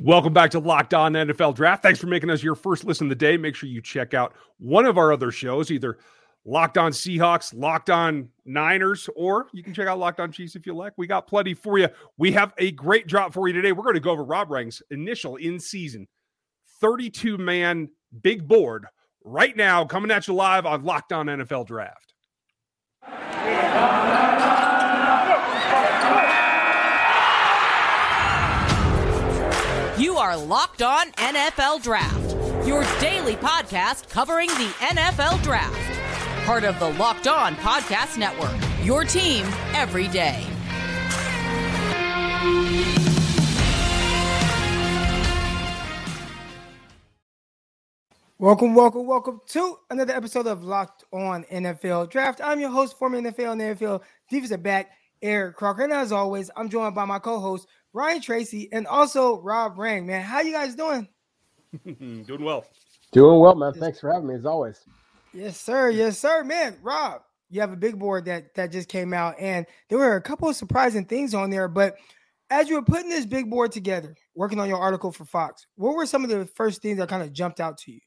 Welcome back to Locked On NFL Draft. Thanks for making us your first listen of the day. Make sure you check out one of our other shows, either Locked On Seahawks, Locked On Niners, or you can check out Locked On Chiefs if you like. We got plenty for you. We have a great drop for you today. We're going to go over Rob Rang's initial in season 32 man big board right now, coming at you live on Locked On NFL Draft. Are Locked On NFL Draft, your daily podcast covering the AFL Draft. Part of the Locked On Podcast Network, your team every day. Welcome, welcome, welcome to another episode of Locked On NFL Draft. I'm your host, former NFL and NFL defensive back, Eric Crocker. And as always, I'm joined by my co-host, Ryan Tracy, and also Rob Rang. Man, how you guys doing? Doing well. Doing well, man. Thanks for having me as always. Yes, sir. Yes, sir. Man, Rob, you have a big board that that just came out, and there were a couple of surprising things on there. But as you were putting this big board together, working on your article for Fox, what were some of the first things that kind of jumped out to you?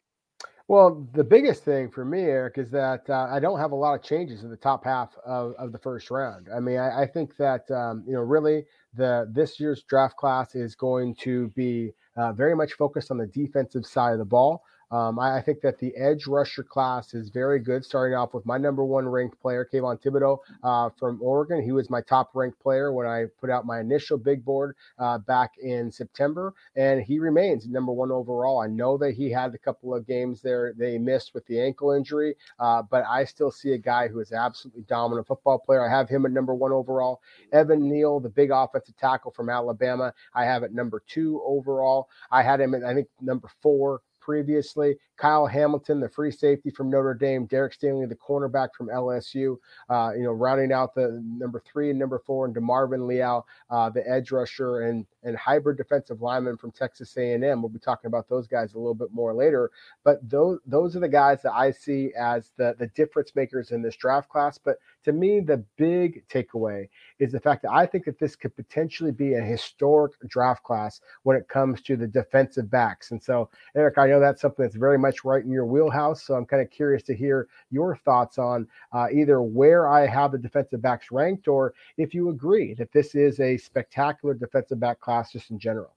Well, the biggest thing for me, Eric, is that uh, I don't have a lot of changes in the top half of, of the first round. I mean, I, I think that um, you know really the this year's draft class is going to be uh, very much focused on the defensive side of the ball. Um, I, I, think that the edge rusher class is very good. Starting off with my number one ranked player, Kayvon Thibodeaux uh, from Oregon. He was my top ranked player when I put out my initial big board uh, back in September, and he remains number one overall. I know that he had a couple of games there they missed with the ankle injury, uh, but I still see a guy who is absolutely dominant football player. I have him at number one overall. Evan Neal, the big offensive tackle from Alabama, I have at number two overall. I had him at I think number four previously. Kyle Hamilton, the free safety from Notre Dame. Derek Stingley, the cornerback from LSU. Uh, you know, rounding out the number three and number four, and DeMarvin Leal, uh, the edge rusher and and hybrid defensive lineman from Texas A&M. We'll be talking about those guys a little bit more later. But those those are the guys that I see as the the difference makers in this draft class. But to me, the big takeaway is the fact that I think that this could potentially be a historic draft class when it comes to the defensive backs. And so, Eric, I know that's something that's very much right in your wheelhouse. So I'm kind of curious to hear your thoughts on uh, either where I have the defensive backs ranked or if you agree that this is a spectacular defensive back class just in general.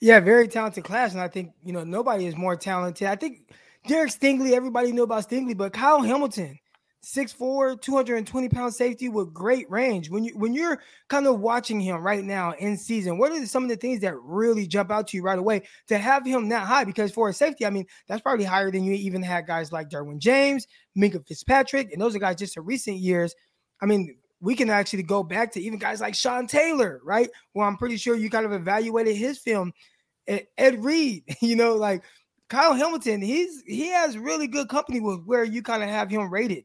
Yeah, very talented class. And I think, you know, nobody is more talented. I think Derek Stingley, everybody knew about Stingley, but Kyle Hamilton – 6'4, 220 pound safety with great range. When you when you're kind of watching him right now in season, what are some of the things that really jump out to you right away to have him that high? Because for a safety, I mean, that's probably higher than you even had guys like Derwin James, Minkah Fitzpatrick, and those are guys just in recent years. I mean, we can actually go back to even guys like Sean Taylor, right? Well, I'm pretty sure you kind of evaluated his film. Ed Reed, you know, like Kyle Hamilton, he's he has really good company with where you kind of have him rated.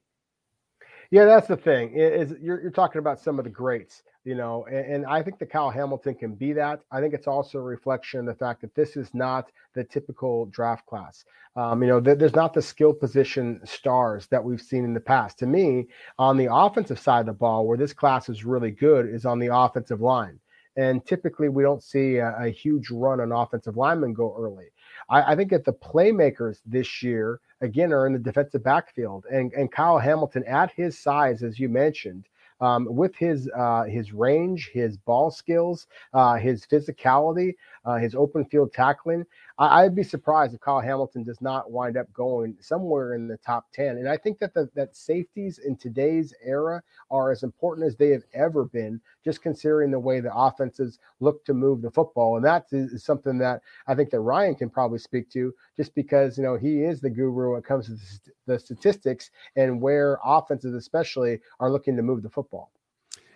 Yeah, that's the thing. Is you're, you're talking about some of the greats, you know, and, and, I think the Kyle Hamilton can be that. I think it's also a reflection of the fact that this is not the typical draft class. Um, you know, th- there's not the skill position stars that we've seen in the past. To me, on the offensive side of the ball, where this class is really good, is on the offensive line. And typically, we don't see a, a huge run on offensive linemen go early. I, I think that the playmakers this year again are in the defensive backfield, and and Kyle Hamilton at his size, as you mentioned, um, with his uh, his range, his ball skills, uh, his physicality, uh, his open field tackling. I, would be surprised if Kyle Hamilton does not wind up going somewhere in the top ten. And I think that the, that safeties in today's era are as important as they have ever been, just considering the way the offenses look to move the football. And that is something that I think that Ryan can probably speak to, just because you know he is the guru when it comes to the statistics and where offenses, especially, are looking to move the football.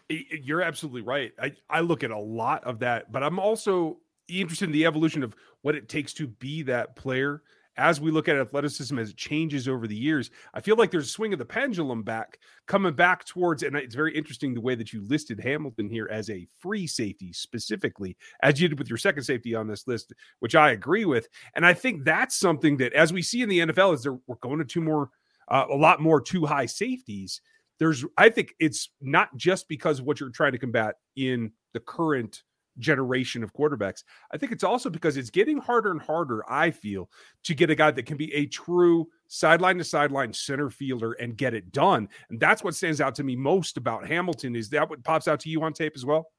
You're absolutely right. I, I look at a lot of that, but I'm also interested in the evolution of what it takes to be that player as we look at athleticism as it changes over the years, I feel like there's a swing of the pendulum back coming back towards, and it's very interesting the way that you listed Hamilton here as a free safety specifically, as you did with your second safety on this list, which I agree with. And I think that's something that, as we see in the NFL, is there we're going to two more, uh, a lot more too high safeties. There's, I think it's not just because of what you're trying to combat in the current generation of quarterbacks. I think it's also because it's getting harder and harder, I feel, to get a guy that can be a true sideline to sideline center fielder and get it done. And that's what stands out to me most about Hamilton. Is that what pops out to you on tape as well?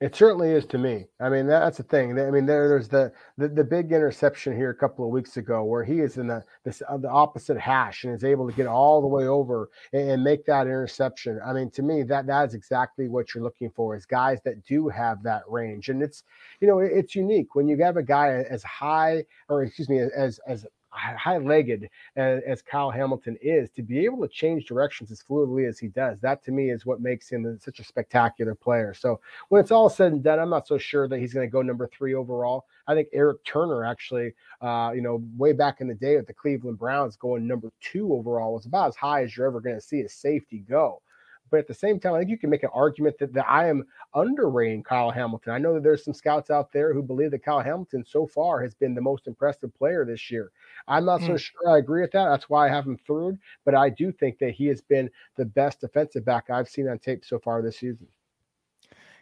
It certainly is to me. I mean, that's the thing. I mean, there, there's the, the, the big interception here a couple of weeks ago where he is in the this uh, the opposite hash and is able to get all the way over and, and, make that interception. I mean, to me, that that is exactly what you're looking for is guys that do have that range, and it's you know it's unique when you have a guy as high or excuse me as as high-legged as, as, Kyle Hamilton is, to be able to change directions as fluidly as he does, that to me is what makes him such a spectacular player. So when it's all said and done, I'm not so sure that he's going to go number three overall. I think Eric Turner actually, uh, you know, way back in the day with the Cleveland Browns, going number two overall was about as high as you're ever going to see a safety go. But at the same time, I think you can make an argument that, that I am underrating Kyle Hamilton. I know that there's some scouts out there who believe that Kyle Hamilton so far has been the most impressive player this year. I'm not mm. so hmm. sure I agree with that. That's why I have him third. But I do think that he has been the best defensive back I've seen on tape so far this season.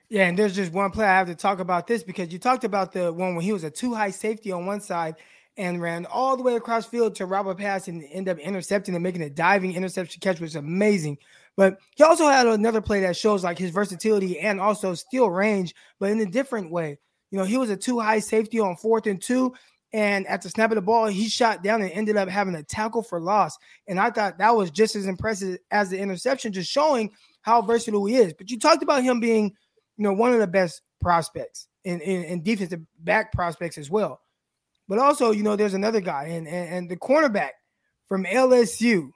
Yeah, and there's just one play I have to talk about this because you talked about the one when he was a two high safety on one side and ran all the way across field to rob a pass and end up intercepting and making a diving interception catch, which was amazing. But he also had another play that shows like his versatility and also still range, but in a different way. You know, he was a two high safety on fourth and two. And at the snap of the ball, he shot down and ended up having a tackle for loss. And I thought that was just as impressive as the interception, just showing how versatile he is. But you talked about him being, you know, one of the best prospects in, in, in defensive back prospects as well. But also, you know, there's another guy, and, and, and the cornerback from LSU.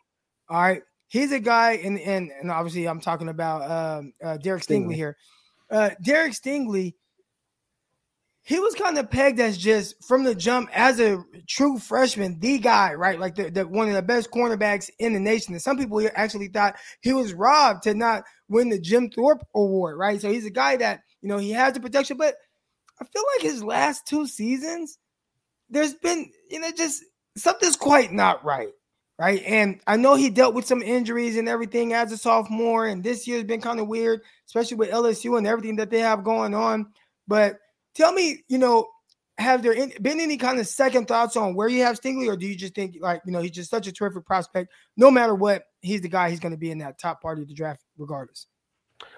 All right, he's a guy, and and and obviously I'm talking about um, uh, Derek Stingley, Stingley here. Uh, Derek Stingley, he was kind of pegged as just from the jump as a true freshman, the guy, right? Like the, the one of the best cornerbacks in the nation. And some people actually thought he was robbed to not win the Jim Thorpe Award, right? So he's a guy that you know he has the protection, but I feel like his last two seasons, there's been you know just something's quite not right right? And I know he dealt with some injuries and everything as a sophomore, and this year's been kind of weird, especially with LSU and everything that they have going on. But tell me, you know, have there been any kind of second thoughts on where you have Stingley, or do you just think like you know he's just such a terrific prospect? No matter what, he's the guy. He's going to be in that top part of the draft regardless.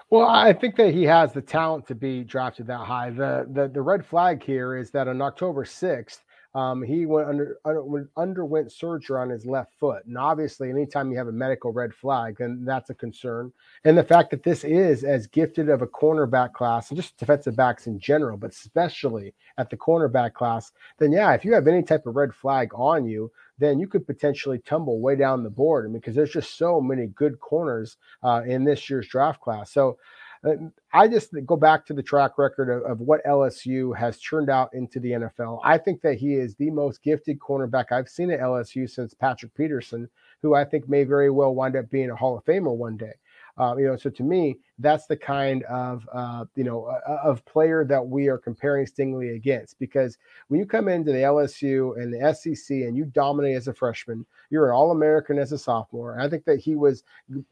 Well, I think that he has the talent to be drafted that high. The the the red flag here is that on October sixth, um, he went under, under underwent surgery on his left foot, and obviously, anytime you have a medical red flag, then that's a concern. And the fact that this is as gifted of a cornerback class, and just defensive backs in general, but especially at the cornerback class, then yeah, if you have any type of red flag on you, then you could potentially tumble way down the board because there's just so many good corners uh, in this year's draft class. So Uh, I just go back to the track record of, of, what LSU has turned out into the NFL. I think that he is the most gifted cornerback I've seen at LSU since Patrick Peterson, who I think may very well wind up being a Hall of Famer one day. Uh, you know, so to me, that's the kind of uh, you know uh, of player that we are comparing Stingley against. Because when you come into the LSU and the SEC and you dominate as a freshman, you're an All American as a sophomore. I think that he was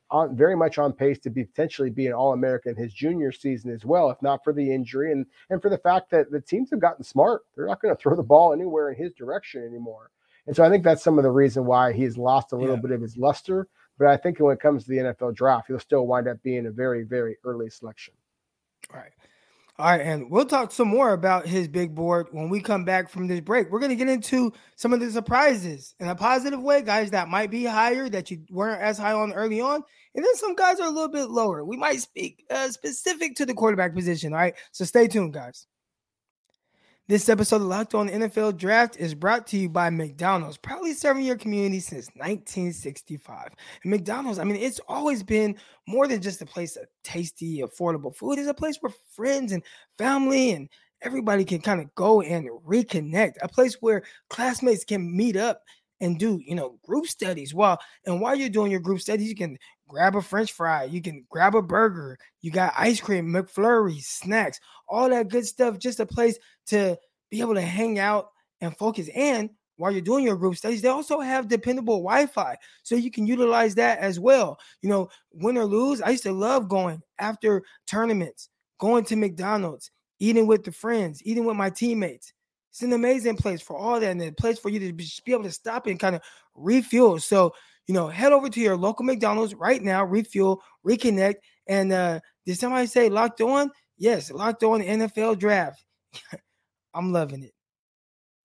on, very much on pace to be potentially be an All American his junior season as well, if not for the injury and and for the fact that the teams have gotten smart. They're not going to throw the ball anywhere in his direction anymore. And so I think that's some of the reason why he's lost a little yeah. bit of his luster. But I think when it comes to the NFL draft, he'll still wind up being a very, very early selection. All right. All right, and we'll talk some more about his big board when we come back from this break. We're going to get into some of the surprises in a positive way, guys that might be higher that you weren't as high on early on, and then some guys are a little bit lower. We might speak uh, specific to the quarterback position. All right, so stay tuned, guys. This episode of Locked On NFL Draft is brought to you by McDonald's, proudly serving your community since 1965. And McDonald's, I mean, it's always been more than just a place of tasty, affordable food. It's a place where friends and family and everybody can kind of go and reconnect, a place where classmates can meet up and do, you know, group studies. While and while you're doing your group studies, you can grab a french fry, you can grab a burger, you got ice cream, McFlurry, snacks, all that good stuff. Just a place to be able to hang out and focus. And while you're doing your group studies, they also have dependable Wi-Fi, so you can utilize that as well. You know, win or lose, I used to love going after tournaments, going to McDonald's, eating with the friends, eating with my teammates. It's an amazing place for all that, and a place for you to be, able to stop and kind of refuel. So, you know, head over to your local McDonald's right now, refuel, reconnect. And uh did somebody say locked on? Yes, locked on NFL draft. I'm loving it.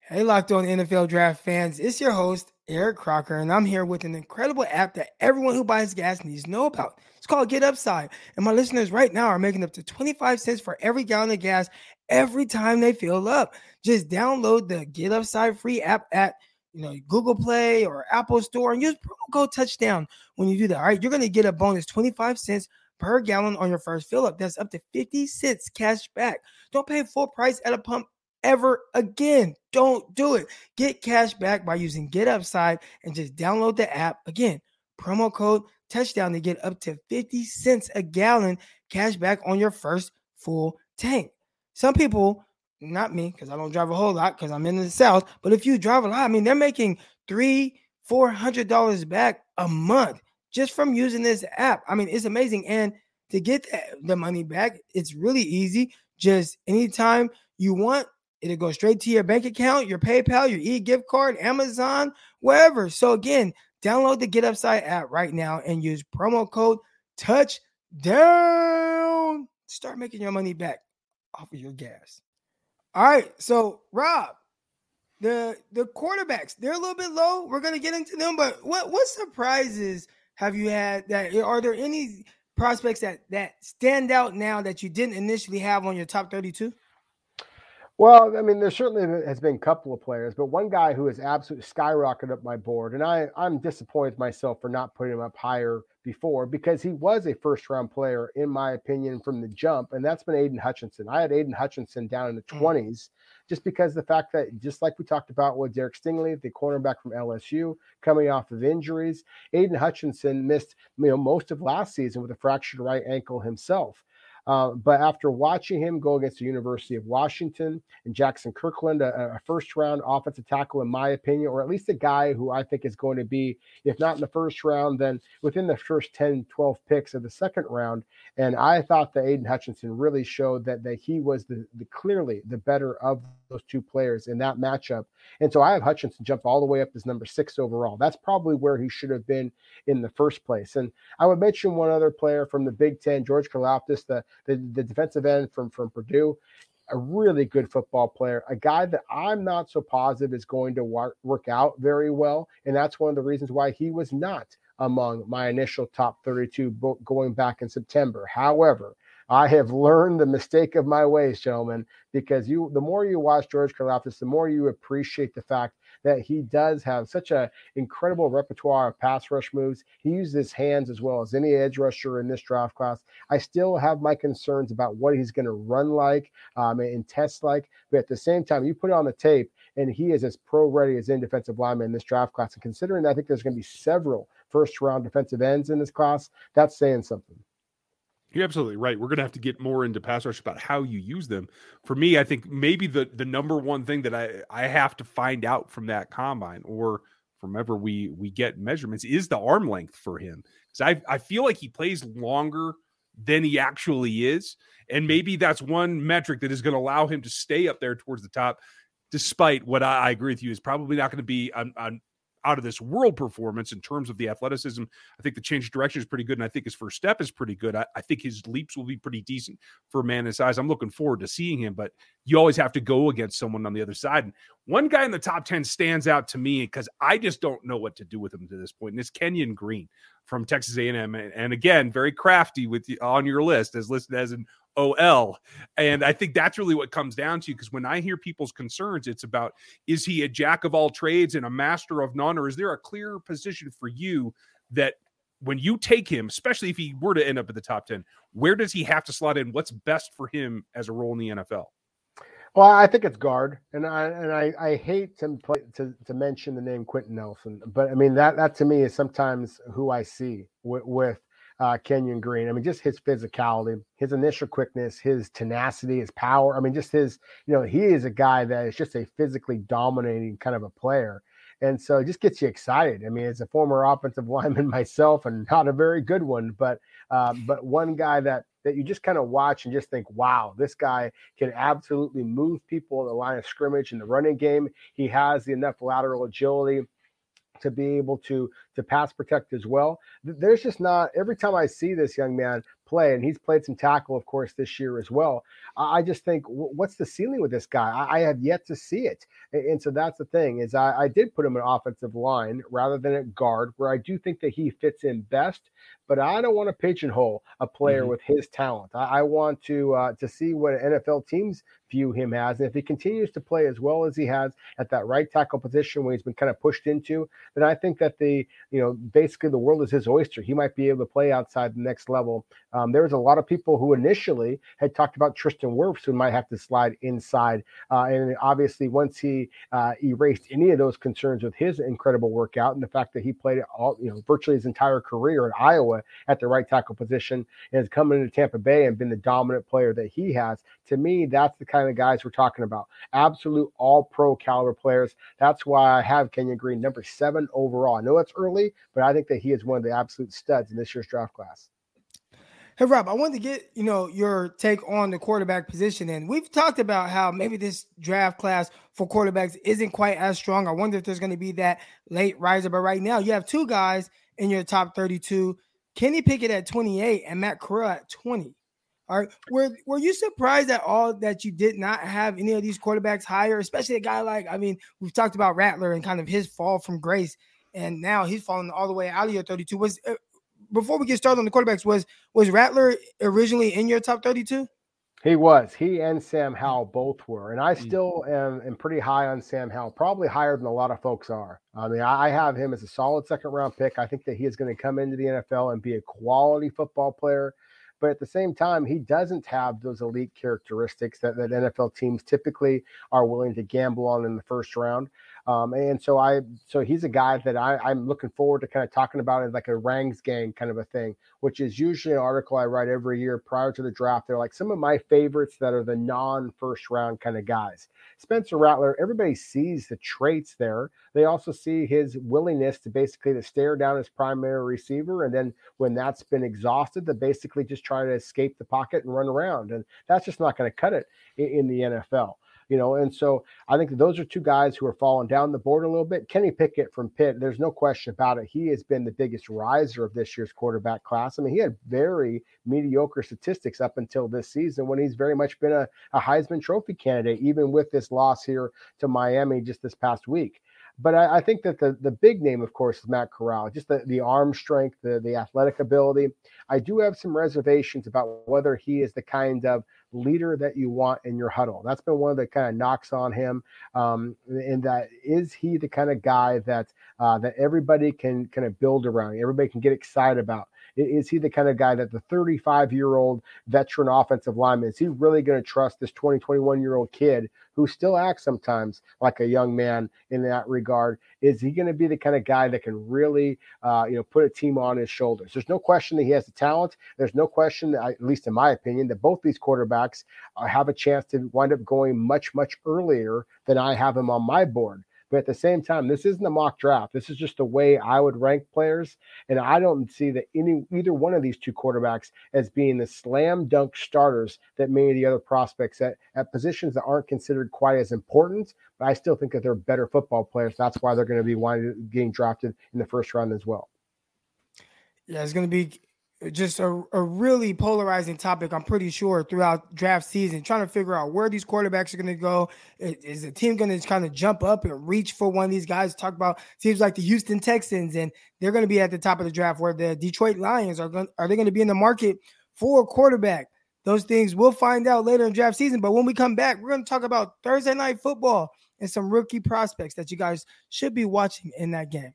Hey, locked on NFL draft fans, it's your host, Eric Crocker, and I'm here with an incredible app that everyone who buys gas needs to know about. It's called Get Upside. And my listeners right now are making up to 25 cents for every gallon of gas every time they fill up. Just download the Get Upside free app at you know Google Play or Apple Store and use promo code touchdown when you do that. All right, you're gonna get a bonus 25 cents per gallon on your first fill up. That's up to 50 cents cash back. Don't pay full price at a pump ever again. Don't do it. Get cash back by using Get Upside and just download the app. Again, promo code touchdown to get up to 50 cents a gallon cash back on your first full tank. Some people, not me, because I don't drive a whole lot because I'm in the South, but if you drive a lot, I mean, they're making three, four hundred dollars back a month just from using this app. I mean, it's amazing. And to get the money back, it's really easy. Just anytime you want, it'll go straight to your bank account, your PayPal, your e-gift card, Amazon, wherever. So again, download the Get Upside app right now and use promo code touchdown. Start making your money back off of your gas. All right. So Rob, the the quarterbacks, they're a little bit low. We're gonna get into them, but what what surprises have you had that are there any prospects that that stand out now that you didn't initially have on your top 32? Well, I mean, there certainly has been a couple of players, but one guy who has absolutely skyrocketed up my board, and I, I'm disappointed myself for not putting him up higher before because he was a first round player, in my opinion, from the jump, and that's been Aidan Hutchinson. I had Aidan Hutchinson down in the mm. 20s just because the fact that, just like we talked about with Derek Stingley, the cornerback from LSU, coming off of injuries, Aidan Hutchinson missed you know most of last season with a fractured right ankle himself. Uh, but after watching him go against the University of Washington and Jaxson Kirkland, a, a, first round offensive tackle, in my opinion, or at least a guy who I think is going to be, if not in the first round, then within the first 10, 12 picks of the second round. And I thought that Aidan Hutchinson really showed that, that he was the, the clearly the better of those two players in that matchup. And so I have Hutchinson jump all the way up as number six overall. That's probably where he should have been in the first place. And I would mention one other player from the Big Ten, George Karlaftis, the, the, the defensive end from, from Purdue a really good football player, a guy that I'm not so positive is going to work work out very well. And that's one of the reasons why he was not among my initial top 32 going back in September. However, I have learned the mistake of my ways, gentlemen, because you the more you watch George Karlaftis, the more you appreciate the fact that he does have such an incredible repertoire of pass rush moves. He uses his hands as well as any edge rusher in this draft class. I still have my concerns about what he's going to run like um, and test like, but at the same time, you put it on the tape, and he is as pro ready as any defensive lineman in this draft class. And considering I think there's going to be several first round defensive ends in this class, that's saying something. You're absolutely right. We're going to have to get more into pass rush about how you use them. For me, I think maybe the the number one thing that I I have to find out from that combine or from ever we we get measurements is the arm length for him. Because I I feel like he plays longer than he actually is, and hmm. maybe that's one metric that is going to allow him to stay up there towards the top. Despite what I, I agree with you is probably not going to be on, on out of this world performance in terms of the athleticism. I think the change of direction is pretty good, and I think his first step is pretty good. I, I think his leaps will be pretty decent for a man his size. I'm looking forward to seeing him, but you always have to go against someone on the other side. And one guy in the top 10 stands out to me because I just don't know what to do with him to this point. and it's Kenyon Green from Texas A&M, and again, very crafty with the, on your list as listed as an OL. And I think that's really what comes down to because when I hear people's concerns, it's about is he a jack of all trades and a master of none, or is there a clear position for you that when you take him, especially if he were to end up at the top 10, where does he have to slot in? What's best for him as a role in the NFL? Well, I think it's guard, and I and I, I hate to, play, to to mention the name Quenton Nelson, but I mean that that to me is sometimes who I see with, with uh, Kenyon Green. I mean, just his physicality, his initial quickness, his tenacity, his power. I mean, just his, you know, he is a guy that is just a physically dominating kind of a player. And so it just gets you excited. I mean, as a former offensive lineman myself, and not a very good one, but uh, but one guy that that you just kind of watch and just think, wow, this guy can absolutely move people in the line of scrimmage in the running game. He has the enough lateral agility to be able to to pass protect as well. There's just not every time I see this young man play, and he's played some tackle, of course, this year as well. I just think, what's the ceiling with this guy? I, have yet to see it, and so that's the thing is I, I did put him in offensive line rather than at guard, where I do think that he fits in best. But I don't want to pigeonhole a player mm-hmm. with his talent. I, I want to uh, to see what NFL teams view him as. And if he continues to play as well as he has at that right tackle position when he's been kind of pushed into, then I think that the, you know, basically the world is his oyster. He might be able to play outside the next level. Um, there was a lot of people who initially had talked about Tristan Wirfs who might have to slide inside. Uh, and obviously, once he uh, erased any of those concerns with his incredible workout and the fact that he played all, you know, virtually his entire career in Iowa at the right tackle position and has come into Tampa Bay and been the dominant player that he has, to me, that's the kind of guys we're talking about. Absolute all pro caliber players. That's why I have Kenyon Green number seven overall. I know it's early, but I think that he is one of the absolute studs in this year's draft class. Hey Rob, I wanted to get you know your take on the quarterback position, and we've talked about how maybe this draft class for quarterbacks isn't quite as strong. I wonder if there's going to be that late riser, but right now you have two guys in your top 32: Kenny Pickett at 28 and Matt Corral at 20. All right. Were were you surprised at all that you did not have any of these quarterbacks higher, especially a guy like I mean, we've talked about Rattler and kind of his fall from grace, and now he's falling all the way out of your 32. Was uh, before we get started on the quarterbacks, was was Rattler originally in your top 32? He was. He and Sam Howell both were, and I mm. still am, am pretty high on Sam Howell, probably higher than a lot of folks are. I mean, I have him as a solid second round pick. I think that he is going to come into the NFL and be a quality football player but at the same time, he doesn't have those elite characteristics that, that NFL teams typically are willing to gamble on in the first round. Um, and so I, so he's a guy that I, I'm looking forward to kind of talking about as like a Rang's gang kind of a thing, which is usually an article I write every year prior to the draft. They're like some of my favorites that are the non first round kind of guys. Spencer Rattler, everybody sees the traits there. They also see his willingness to basically to stare down his primary receiver, and then when that's been exhausted, to basically just try to escape the pocket and run around, and that's just not going to cut it in, in the NFL you know, and so I think those are two guys who are falling down the board a little bit. Kenny Pickett from Pitt, there's no question about it. He has been the biggest riser of this year's quarterback class. I mean, he had very mediocre statistics up until this season when he's very much been a, a Heisman Trophy candidate, even with this loss here to Miami just this past week. But I, I, think that the, the big name, of course, is Matt Corral. Just the, the arm strength, the, the athletic ability. I do have some reservations about whether he is the kind of leader that you want in your huddle. That's been one of the kind of knocks on him. Um, in that is he the kind of guy that uh, that everybody can kind of build around, everybody can get excited about. Is he the kind of guy that the 35 year old veteran offensive lineman is he really going to trust this 20, 21 year old kid who still acts sometimes like a young man in that regard? Is he going to be the kind of guy that can really, uh, you know, put a team on his shoulders? There's no question that he has the talent. There's no question, that, at least in my opinion, that both these quarterbacks uh, have a chance to wind up going much, much earlier than I have him on my board. But at the same time, this isn't a mock draft. This is just the way I would rank players. And I don't see that any either one of these two quarterbacks as being the slam dunk starters that many of the other prospects at, at positions that aren't considered quite as important. But I still think that they're better football players. That's why they're going to be wanting, getting drafted in the first round as well. Yeah, it's going to be just a, a really polarizing topic, I'm pretty sure, throughout draft season, trying to figure out where these quarterbacks are going to go. Is, the team going to kind of jump up and reach for one of these guys? Talk about teams like the Houston Texans, and they're going to be at the top of the draft, where the Detroit Lions are going, are they going to be in the market for a quarterback? Those things we'll find out later in draft season. But when we come back, we're going to talk about Thursday night football and some rookie prospects that you guys should be watching in that game.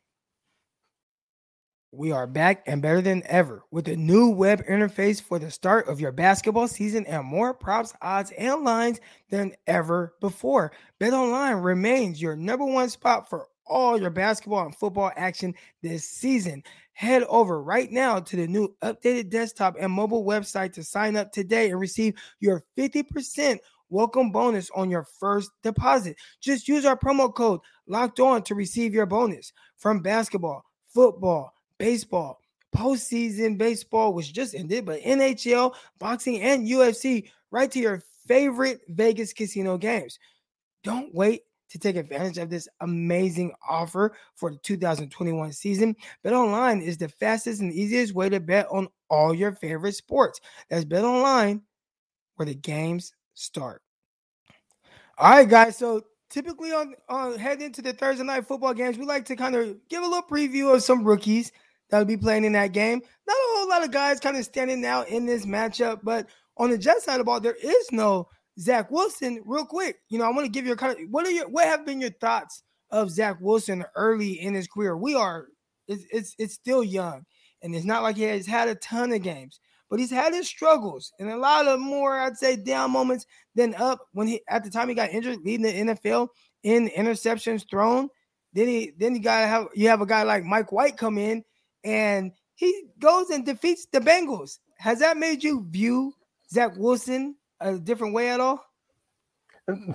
We are back and better than ever with a new web interface for the start of your basketball season and more props, odds, and lines than ever before. BetOnline remains your number one spot for all your basketball and football action this season. Head over right now to the new updated desktop and mobile website to sign up today and receive your 50% welcome bonus on your first deposit. Just use our promo code locked on to receive your bonus from basketball, football, baseball, postseason baseball, which just ended, but NHL, boxing, and UFC right to your favorite Vegas casino games. Don't wait to take advantage of this amazing offer for the 2021 season. Bet online is the fastest and easiest way to bet on all your favorite sports. That's Bet online where the games start. All right, guys. So typically on, on heading into the Thursday night football games, we like to kind of give a little preview of some rookies that'll be playing in that game. Not a whole lot of guys kind of standing out in this matchup, but on the Jet side of the ball, there is no Zach Wilson. Real quick, you know, I want to give your kind of what are your what have been your thoughts of Zach Wilson early in his career? We are it's it's, it's still young, and it's not like he has had a ton of games but he's had his struggles and a lot of more, I'd say, down moments than up when he at the time he got injured, leading the NFL in interceptions thrown. Then he then you gotta have you have a guy like Mike White come in and he goes and defeats the Bengals. Has that made you view Zach Wilson a different way at all?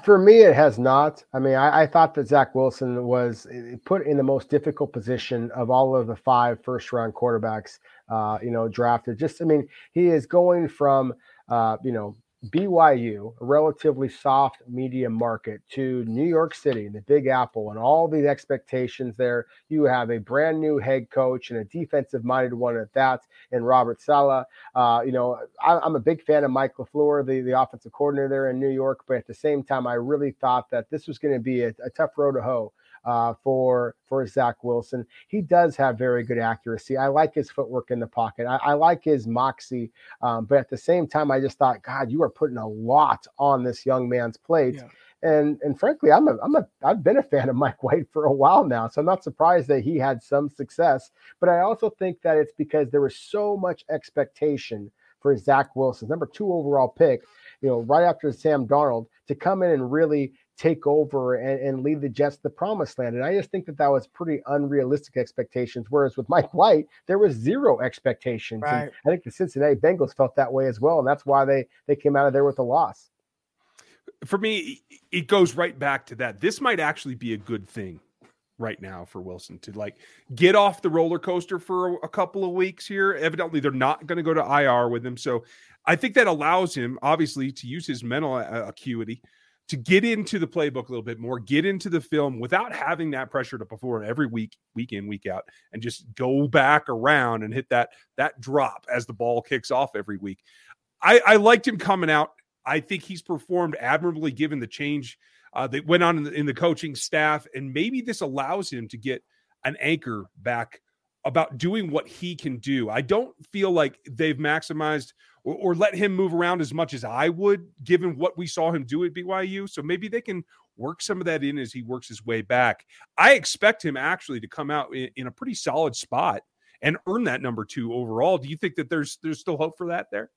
For me, it has not. I mean, I, I, thought that Zach Wilson was eh, put in the most difficult position of all of the five first round quarterbacks, uh, you know, drafted. Just, I mean, he is going from, uh, you know, BYU, a relatively soft media market, to New York City, the Big Apple, and all the expectations there. You have a brand new head coach and a defensive minded one at that, and Robert Saleh. Uh, you know, I, am a big fan of Mike LaFleur, the, the offensive coordinator there in New York, but at the same time, I really thought that this was going to be a, a tough road to hoe uh, for for Zach Wilson. He does have very good accuracy. I like his footwork in the pocket. I, I like his moxie, um, but at the same time, I just thought, God, you are putting a lot on this young man's plate. Yeah. And and frankly, I'm a I'm a I've been a fan of Mike White for a while now, so I'm not surprised that he had some success. But I also think that it's because there was so much expectation for Zach Wilson, number two overall pick, you know, right after Sam Darnold, to come in and really take over and, and lead the Jets to the promised land. And I just think that that was pretty unrealistic expectations. Whereas with Mike White, there was zero expectations. Right. And I think the Cincinnati Bengals felt that way as well. And that's why they, they came out of there with a loss. For me, it goes right back to that. This might actually be a good thing right now for Wilson to like get off the roller coaster for a, couple of weeks here. Evidently, they're not going to go to IR with him. So I think that allows him, obviously, to use his mental acuity to get into the playbook a little bit more, get into the film without having that pressure to perform every week, week in, week out, and just go back around and hit that that drop as the ball kicks off every week. I, I liked him coming out. I think he's performed admirably given the change uh, that went on in the, in the coaching staff, and maybe this allows him to get an anchor back about doing what he can do. I don't feel like they've maximized or, or, let him move around as much as I would, given what we saw him do at BYU. So maybe they can work some of that in as he works his way back. I expect him actually to come out in, in a pretty solid spot and earn that number two overall. Do you think that there's there's still hope for that there?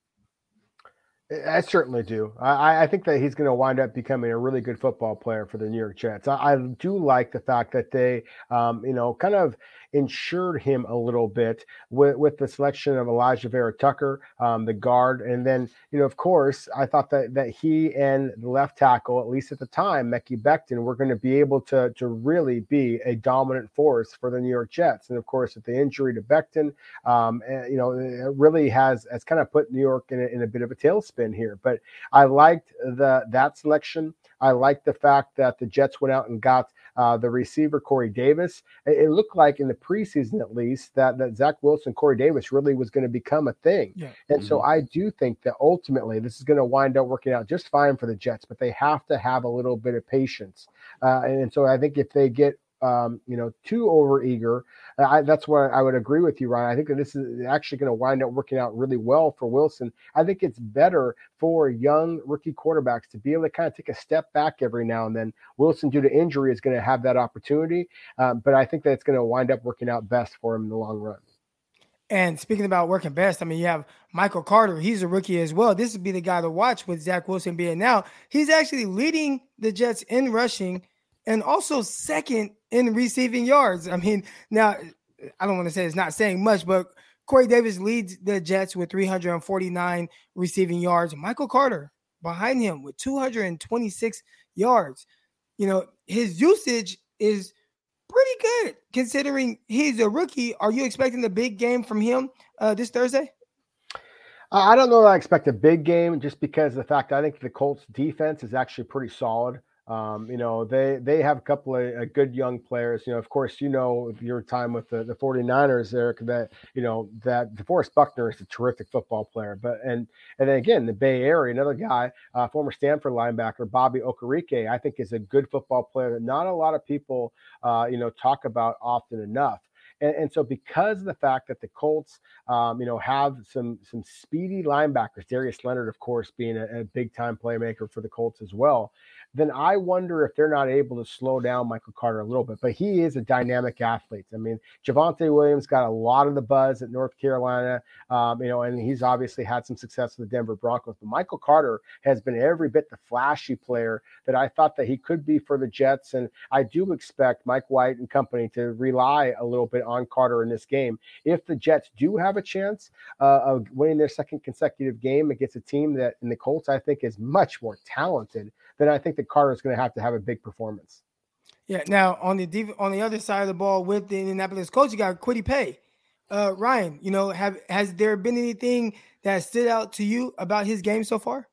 I certainly do. I, I think that he's going to wind up becoming a really good football player for the New York Jets. I, I do like the fact that they, um, you know, kind of insured him a little bit with, with the selection of Alijah Vera-Tucker, um, the guard. And then, you know, of course, I thought that, that he and the left tackle, at least at the time, Mekhi Becton, were going to be able to, to really be a dominant force for the New York Jets. And of course, with the injury to Becton, um, eh, you know, it really has, has kind of put New York in a, in a bit of a tailspin here. But I liked the that selection. I liked the fact that the Jets went out and got uh, the receiver Corey Davis. It, it, looked like in the preseason, at least, that that Zach Wilson, Corey Davis, really was going to become a thing. Yeah. And mm-hmm. so I do think that ultimately this is going to wind up working out just fine for the Jets, but they have to have a little bit of patience. Uh, and, and so I think if they get um, you know, too over eager. I, that's where I would agree with you, Ryan. I think that this is actually going to wind up working out really well for Wilson. I think it's better for young rookie quarterbacks to be able to kind of take a step back every now and then. Wilson, due to injury, is going to have that opportunity, um, but I think that it's going to wind up working out best for him in the long run. And speaking about working best, I mean, you have Michael Carter. He's a rookie as well. This would be the guy to watch with Zach Wilson being now. He's actually leading the Jets in rushing and also second in receiving yards. I mean, now I don't want to say it's not saying much, but Corey Davis leads the Jets with 349 receiving yards. Michael Carter behind him with 226 yards. You know, his usage is pretty good considering he's a rookie. Are you expecting a big game from him uh, this Thursday? I don't know I expect a big game just because the fact I think the Colts defense is actually pretty solid. Um, you know, they they have a couple of uh, good young players. You know, of course, you know your time with the, the 49ers, Eric, that you know that DeForest Buckner is a terrific football player. But and and then again, the Bay Area, another guy, uh, former Stanford linebacker Bobby Okereke, I think is a good football player that not a lot of people uh, you know talk about often enough. And, and, so because of the fact that the Colts, um, you know, have some some speedy linebackers, Darius Leonard, of course, being a, a big time playmaker for the Colts as well, then I wonder if they're not able to slow down Michael Carter a little bit. But he is a dynamic athlete. I mean, Javonte Williams got a lot of the buzz at North Carolina, um, you know, and he's obviously had some success with the Denver Broncos. But Michael Carter has been every bit the flashy player that I thought that he could be for the Jets. And I do expect Mike White and company to rely a little bit on Carter in this game. If the Jets do have a chance uh, of winning their second consecutive game against a team that in the Colts, I think is much more talented then I think that Carter is going to have to have a big performance. Yeah. Now on the on the other side of the ball with the Indianapolis coach, you got Kwity Paye. Uh, Ryan, you know, have has there been anything that stood out to you about his game so far?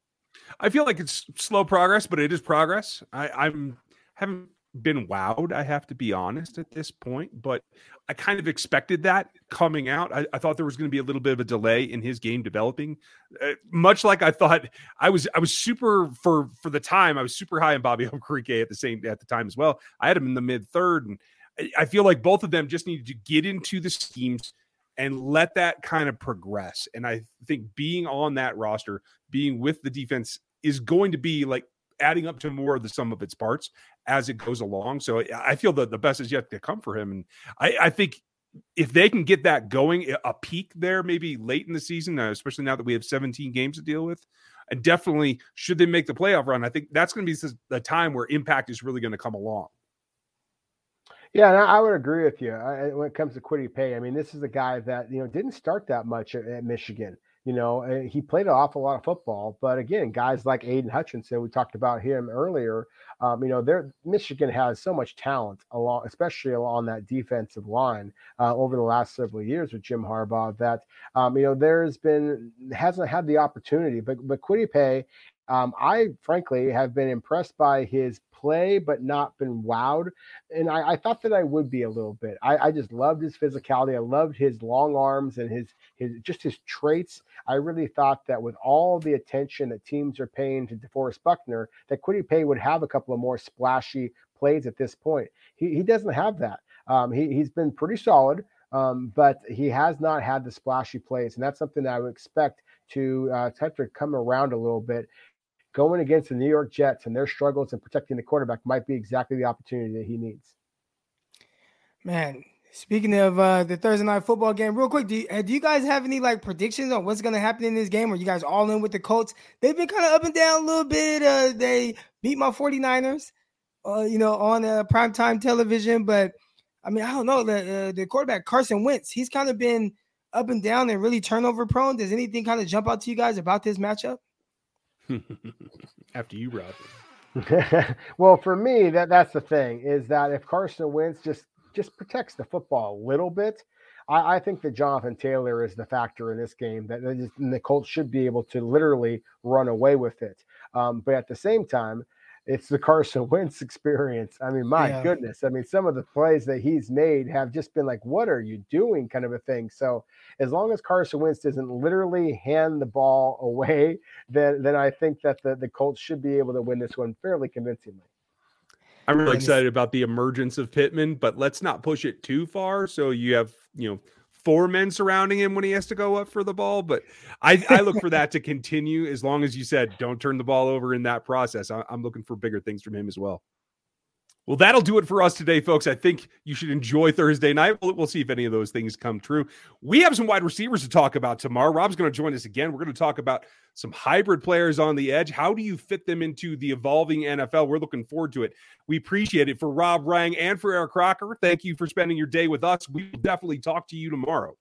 I feel like it's slow progress, but it is progress. I, I'm haven't been wowed, I have to be honest at this point, but I kind of expected that coming out. I, I thought there was going to be a little bit of a delay in his game developing, uh, much like I thought I was. I was super for for the time. I was super high on Bobby Okereke at the same at the time as well. I had him in the mid third, and I, I feel like both of them just needed to get into the schemes and let that kind of progress. And I think being on that roster, being with the defense is going to be like adding up to more of the sum of its parts as it goes along. So I feel that the best is yet to come for him. And I, I think if they can get that going, a peak there, maybe late in the season, uh, especially now that we have 17 games to deal with, and definitely should they make the playoff run, I think that's going to be the time where impact is really going to come along. Yeah, and I would agree with you I, when it comes to Kwity Paye. I mean, this is a guy that you know didn't start that much at, at Michigan. You know, eh, he played an awful lot of football, but again, guys like Aidan Hutchinson, we talked about him earlier. Um, you know, there Michigan has so much talent along, especially along that defensive line uh, over the last several years with Jim Harbaugh. That um, you know, there's been hasn't had the opportunity, but but Paye um, I frankly have been impressed by his play, but not been wowed. And I, I thought that I would be a little bit. I, I, just loved his physicality. I loved his long arms and his his just his traits. I really thought that with all the attention that teams are paying to DeForest Buckner, that Kwity Paye would have a couple of more splashy plays at this point. He he doesn't have that. Um, he he's been pretty solid. Um, but he has not had the splashy plays, and that's something that I would expect to uh, to come around a little bit going against the New York Jets and their struggles in protecting the quarterback might be exactly the opportunity that he needs. Man, speaking of uh, the Thursday night football game, real quick, do you, uh, do you guys have any like predictions on what's going to happen in this game? Are you guys all in with the Colts? They've been kind of up and down a little bit. Uh, they beat my 49ers, uh, you know, on uh, primetime television. But I mean, I don't know. The, uh, the quarterback, Carson Wentz, he's kind of been up and down and really turnover prone. Does anything kind of jump out to you guys about this matchup? After you, Rob. well, for me, that that's the thing is that if Carson Wentz just just protects the football a little bit, I, I think that Jonathan Taylor is the factor in this game. That the Colts should be able to literally run away with it. Um, but at the same time, it's the Carson Wentz experience. I mean, my yeah. goodness. I mean, some of the plays that he's made have just been like, what are you doing? kind of a thing. So as long as Carson Wentz doesn't literally hand the ball away, then then I think that the, the Colts should be able to win this one fairly convincingly. I'm really excited about the emergence of Pittman, but let's not push it too far. So you have, you know, four men surrounding him when he has to go up for the ball. But I, I look for that to continue as long as you said don't turn the ball over in that process. I, I'm looking for bigger things from him as well. Well, that'll do it for us today, folks. I think you should enjoy Thursday night. We'll, see if any of those things come true. We have some wide receivers to talk about tomorrow. Rob's going to join us again. We're going to talk about some hybrid players on the edge. How do you fit them into the evolving NFL? We're looking forward to it. We appreciate it for Rob Rang and for Eric Crocker. Thank you for spending your day with us. We will definitely talk to you tomorrow.